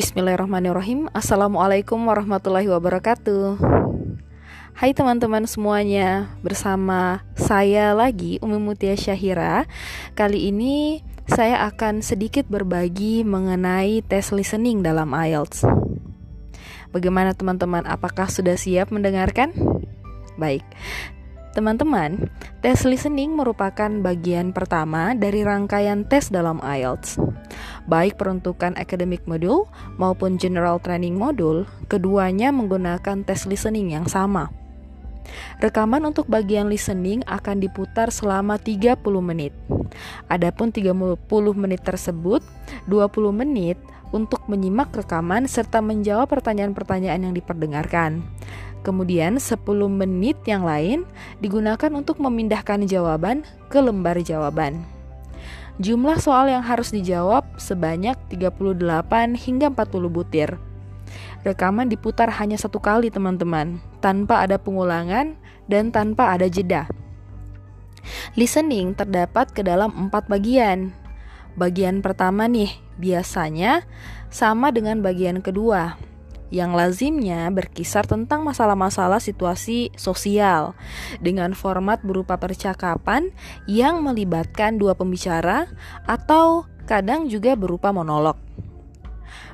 Bismillahirrahmanirrahim. Assalamualaikum warahmatullahi wabarakatuh. Hai teman-teman semuanya Bersama saya lagi Umi Mutia Syahira. Kali ini saya akan sedikit berbagi mengenai tes listening dalam IELTS. Bagaimana teman-teman? Apakah sudah siap mendengarkan? Baik Teman-teman, tes listening merupakan bagian pertama dari rangkaian tes dalam IELTS. Baik peruntukan academic module maupun general training module, keduanya menggunakan tes listening yang sama. Rekaman untuk bagian listening akan diputar selama 30 menit. Adapun 30 menit tersebut, 20 menit untuk menyimak rekaman serta menjawab pertanyaan-pertanyaan yang diperdengarkan. Kemudian 10 menit yang lain digunakan untuk memindahkan jawaban ke lembar jawaban. Jumlah soal yang harus dijawab sebanyak 38 hingga 40 butir. Rekaman diputar hanya satu kali teman-teman, tanpa ada pengulangan dan tanpa ada jeda. Listening terdapat ke dalam empat bagian. Bagian pertama nih, biasanya sama dengan bagian kedua, yang lazimnya berkisar tentang masalah-masalah situasi sosial dengan format berupa percakapan yang melibatkan dua pembicara atau kadang juga berupa monolog.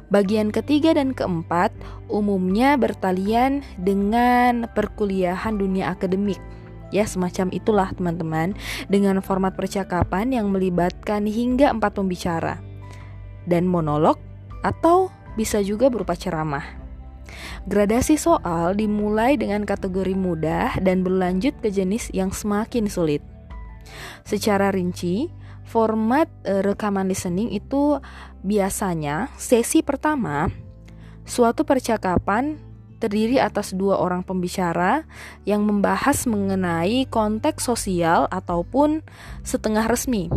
Bagian ketiga dan keempat umumnya bertalian dengan perkuliahan dunia akademik. Ya, semacam itulah teman-teman dengan format percakapan yang melibatkan hingga empat pembicara dan monolog atau bisa juga berupa ceramah. Gradasi soal dimulai dengan kategori mudah dan berlanjut ke jenis yang semakin sulit. Secara rinci, format e, rekaman listening itu biasanya sesi pertama suatu percakapan terdiri atas dua orang pembicara yang membahas mengenai konteks sosial ataupun setengah resmi.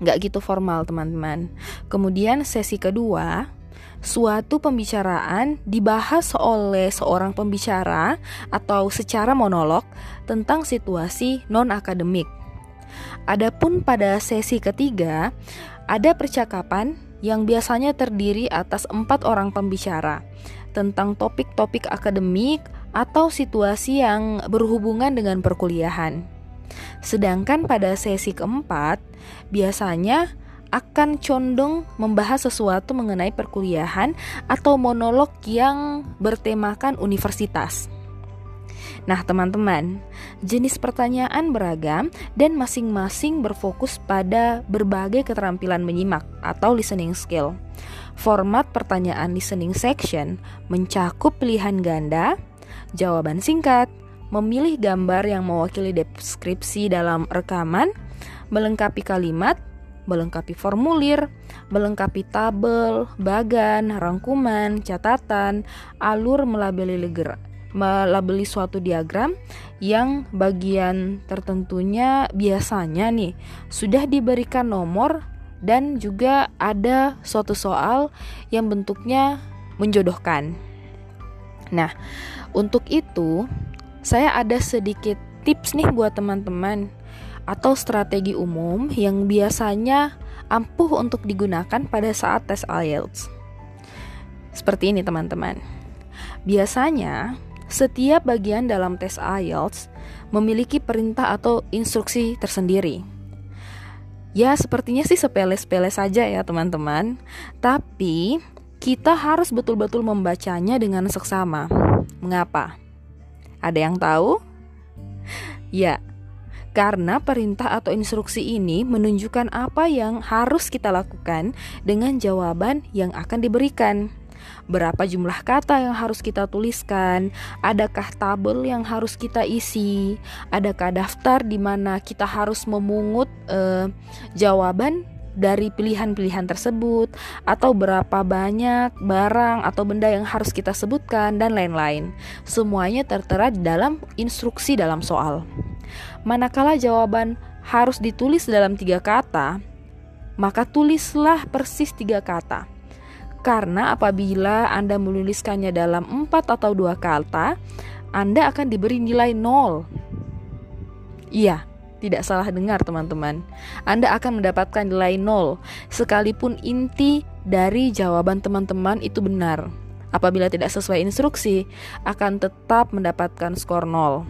Nggak gitu formal teman-teman. Kemudian sesi kedua suatu pembicaraan dibahas oleh seorang pembicara atau secara monolog tentang situasi non-akademik. Adapun pada sesi ketiga, ada percakapan yang biasanya terdiri atas empat orang pembicara tentang topik-topik akademik atau situasi yang berhubungan dengan perkuliahan. Sedangkan pada sesi keempat, biasanya akan condong membahas sesuatu mengenai perkuliahan atau monolog yang bertemakan universitas. Nah, teman-teman, jenis pertanyaan beragam dan masing-masing berfokus pada berbagai keterampilan menyimak atau listening skill. Format pertanyaan listening section mencakup pilihan ganda, jawaban singkat, memilih gambar yang mewakili deskripsi dalam rekaman, melengkapi kalimat, melengkapi formulir, melengkapi tabel, bagan, rangkuman, catatan, alur melabeli leger melabeli suatu diagram yang bagian tertentunya biasanya nih sudah diberikan nomor dan juga ada suatu soal yang bentuknya menjodohkan. Nah, untuk itu saya ada sedikit tips nih buat teman-teman atau strategi umum yang biasanya ampuh untuk digunakan pada saat tes IELTS. Seperti ini teman-teman. Biasanya, setiap bagian dalam tes IELTS memiliki perintah atau instruksi tersendiri. Ya, sepertinya sih sepele-sepele saja ya, teman-teman. Tapi kita harus betul-betul membacanya dengan seksama. Mengapa? Ada yang tahu? Ya, karena perintah atau instruksi ini menunjukkan apa yang harus kita lakukan dengan jawaban yang akan diberikan. Berapa jumlah kata yang harus kita tuliskan? Adakah tabel yang harus kita isi? Adakah daftar di mana kita harus memungut eh, jawaban dari pilihan-pilihan tersebut atau berapa banyak barang atau benda yang harus kita sebutkan dan lain-lain. Semuanya tertera dalam instruksi dalam soal. Manakala jawaban harus ditulis dalam tiga kata, maka tulislah persis tiga kata. Karena apabila Anda menuliskannya dalam empat atau dua kata, Anda akan diberi nilai nol. Iya, Tidak salah dengar teman-teman. Anda akan mendapatkan nilai nol. Sekalipun inti dari jawaban teman-teman itu benar. Apabila tidak sesuai instruksi Akan tetap mendapatkan skor nol.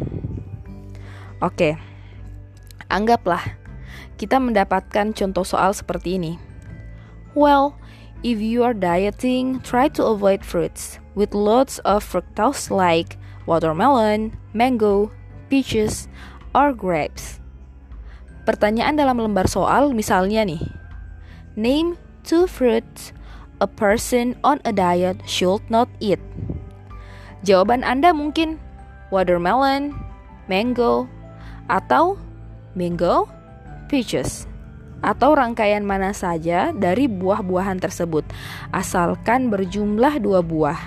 Oke. Anggaplah kita mendapatkan contoh soal seperti ini. Well, if you are dieting, try to avoid fruits with lots of fructose like watermelon, mango, peaches, or grapes. Pertanyaan dalam lembar soal misalnya nih. Name two fruits a person on a diet should not eat. Jawaban Anda mungkin watermelon, mango, atau mango, peaches atau rangkaian mana saja dari buah-buahan tersebut, asalkan berjumlah dua buah.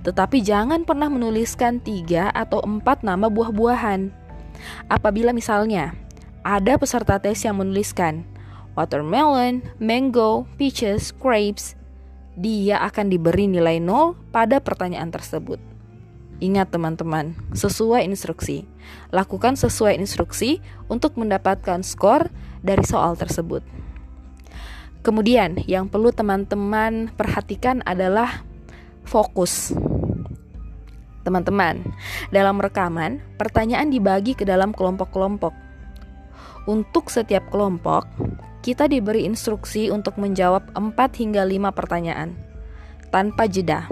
Tetapi jangan pernah menuliskan tiga atau empat nama buah-buahan. Apabila misalnya ada peserta tes yang menuliskan watermelon, mango, peaches, grapes, dia akan diberi nilai nol pada pertanyaan tersebut. Ingat teman-teman, sesuai instruksi. Lakukan sesuai instruksi untuk mendapatkan skor dari soal tersebut. Kemudian, yang perlu teman-teman perhatikan adalah fokus. Teman-teman, dalam rekaman, pertanyaan dibagi ke dalam kelompok-kelompok. Untuk setiap kelompok, kita diberi instruksi untuk menjawab 4 hingga 5 pertanyaan tanpa jeda.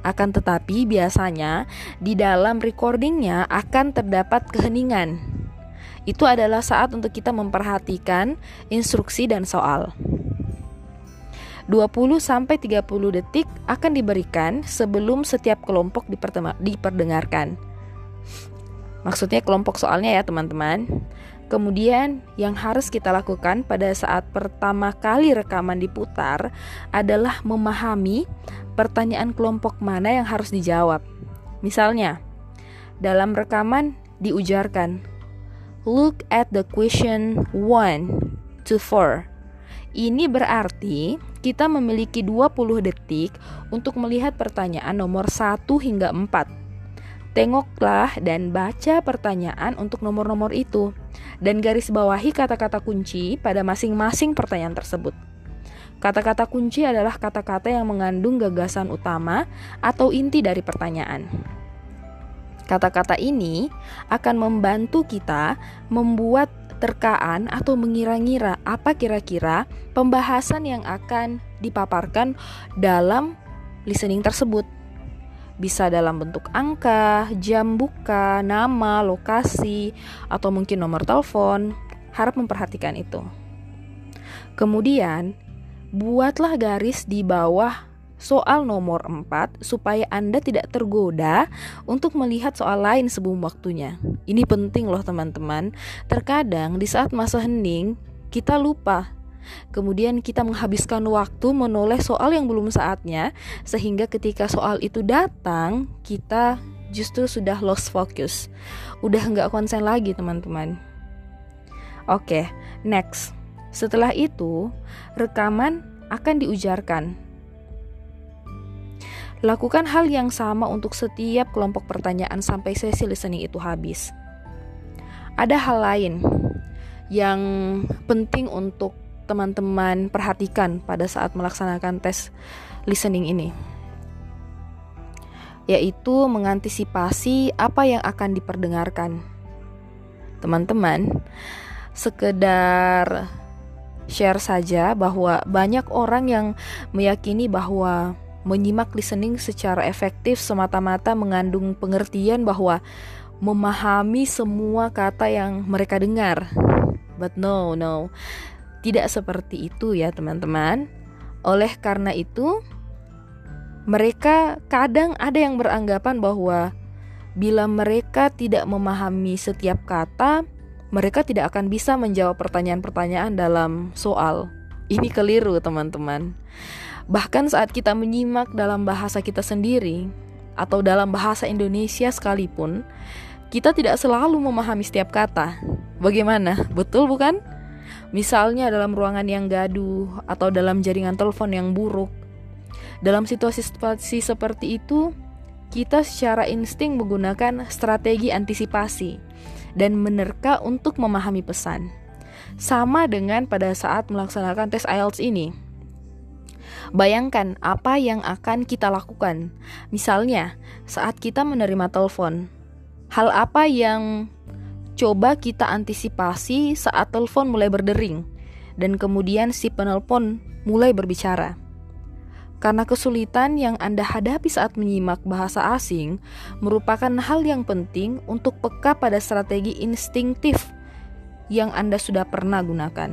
Akan tetapi biasanya di dalam recordingnya akan terdapat keheningan. Itu adalah saat untuk kita memperhatikan instruksi dan soal. 20 sampai 30 detik akan diberikan sebelum setiap kelompok diperdengarkan. Maksudnya kelompok soalnya ya, teman-teman. Kemudian yang harus kita lakukan pada saat pertama kali rekaman diputar adalah memahami pertanyaan kelompok mana yang harus dijawab. Misalnya, dalam rekaman diujarkan, Look at the question 1 to 4. Ini berarti kita memiliki 20 detik untuk melihat pertanyaan nomor 1 hingga 4. Tengoklah dan baca pertanyaan untuk nomor-nomor itu dan garis bawahi kata-kata kunci pada masing-masing pertanyaan tersebut. Kata-kata kunci adalah kata-kata yang mengandung gagasan utama atau inti dari pertanyaan. Kata-kata ini akan membantu kita membuat terkaan atau mengira-ngira apa kira-kira pembahasan yang akan dipaparkan dalam listening tersebut. Bisa dalam bentuk angka, jam buka, nama, lokasi, atau mungkin nomor telepon. Harap memperhatikan itu. Kemudian, buatlah garis di bawah soal nomor 4 supaya Anda tidak tergoda untuk melihat soal lain sebelum waktunya. Ini penting loh teman-teman. Terkadang di saat masa hening kita lupa Kemudian kita menghabiskan waktu menoleh soal yang belum saatnya Sehingga ketika soal itu datang Kita justru sudah lost focus. Udah nggak konsen lagi teman-teman. Oke, next. Setelah itu, rekaman akan diujarkan. Lakukan hal yang sama untuk setiap kelompok pertanyaan sampai sesi listening itu habis. Ada hal lain yang penting untuk teman-teman perhatikan pada saat melaksanakan tes listening ini, yaitu mengantisipasi apa yang akan diperdengarkan. Teman-teman, sekedar share saja bahwa banyak orang yang meyakini bahwa menyimak listening secara efektif semata-mata mengandung pengertian bahwa memahami semua kata yang mereka dengar. But no, no. Tidak seperti itu ya, teman-teman. Oleh karena itu, mereka kadang ada yang beranggapan bahwa bila mereka tidak memahami setiap kata, mereka tidak akan bisa menjawab pertanyaan-pertanyaan dalam soal. Ini keliru, teman-teman. Bahkan saat kita menyimak dalam bahasa kita sendiri atau dalam bahasa Indonesia sekalipun, kita tidak selalu memahami setiap kata. Bagaimana? Betul bukan? Misalnya dalam ruangan yang gaduh atau dalam jaringan telepon yang buruk. Dalam situasi-situasi seperti itu, kita secara insting menggunakan strategi antisipasi. dan menerka untuk memahami pesan. Sama dengan pada saat melaksanakan tes IELTS ini. Bayangkan apa yang akan kita lakukan. Misalnya, saat kita menerima telepon, hal apa yang coba kita antisipasi saat telepon mulai berdering dan kemudian si penelpon mulai berbicara. Karena kesulitan yang Anda hadapi saat menyimak bahasa asing merupakan hal yang penting untuk peka pada strategi instinktif yang Anda sudah pernah gunakan.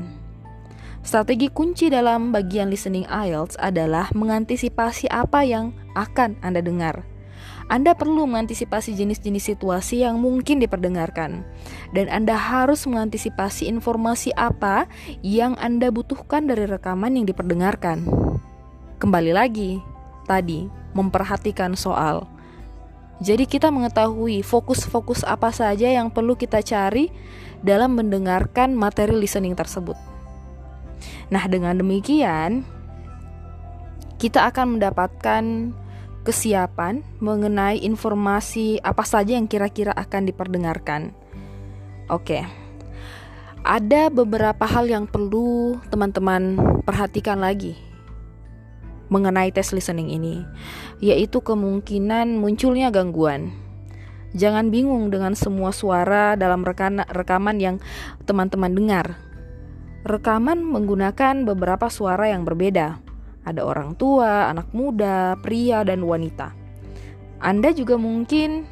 Strategi kunci dalam bagian listening IELTS adalah mengantisipasi apa yang akan Anda dengar. Anda perlu mengantisipasi jenis-jenis situasi yang mungkin diperdengarkan, dan Anda harus mengantisipasi informasi apa yang Anda butuhkan dari rekaman yang diperdengarkan. Kembali lagi, tadi memperhatikan soal. Jadi kita mengetahui fokus-fokus apa saja yang perlu kita cari dalam mendengarkan materi listening tersebut. Nah, dengan demikian kita akan mendapatkan kesiapan mengenai informasi apa saja yang kira-kira akan diperdengarkan. Oke. Ada beberapa hal yang perlu teman-teman perhatikan lagi mengenai tes listening ini, yaitu kemungkinan munculnya gangguan. Jangan bingung dengan semua suara dalam rekaman yang teman-teman dengar. Rekaman menggunakan beberapa suara yang berbeda. Ada orang tua, anak muda, pria, dan wanita. Anda juga mungkin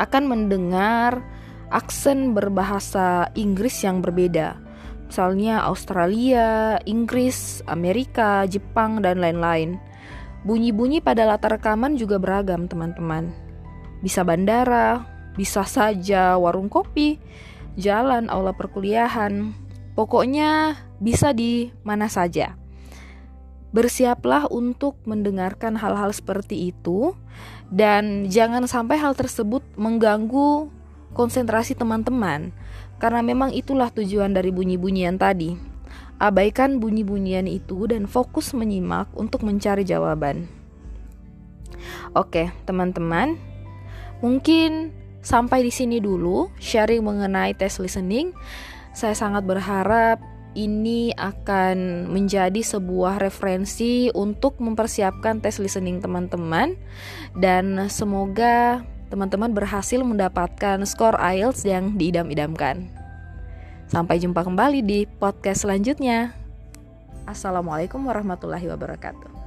akan mendengar aksen berbahasa Inggris yang berbeda misalnya Australia, Inggris, Amerika, Jepang, dan lain-lain. Bunyi-bunyi pada latar rekaman juga beragam, teman-teman. Bisa bandara, bisa saja warung kopi, jalan, aula perkuliahan, pokoknya bisa di mana saja. Bersiaplah untuk mendengarkan hal-hal seperti itu, dan jangan sampai hal tersebut mengganggu konsentrasi teman-teman karena memang itulah tujuan dari bunyi-bunyian tadi. Abaikan bunyi-bunyian itu dan fokus menyimak untuk mencari jawaban. Oke, teman-teman. Mungkin sampai di sini dulu sharing mengenai tes listening. Saya sangat berharap ini akan menjadi sebuah referensi untuk mempersiapkan tes listening teman-teman dan semoga teman-teman berhasil mendapatkan skor IELTS yang diidam-idamkan. Sampai jumpa kembali di podcast selanjutnya. Assalamualaikum warahmatullahi wabarakatuh.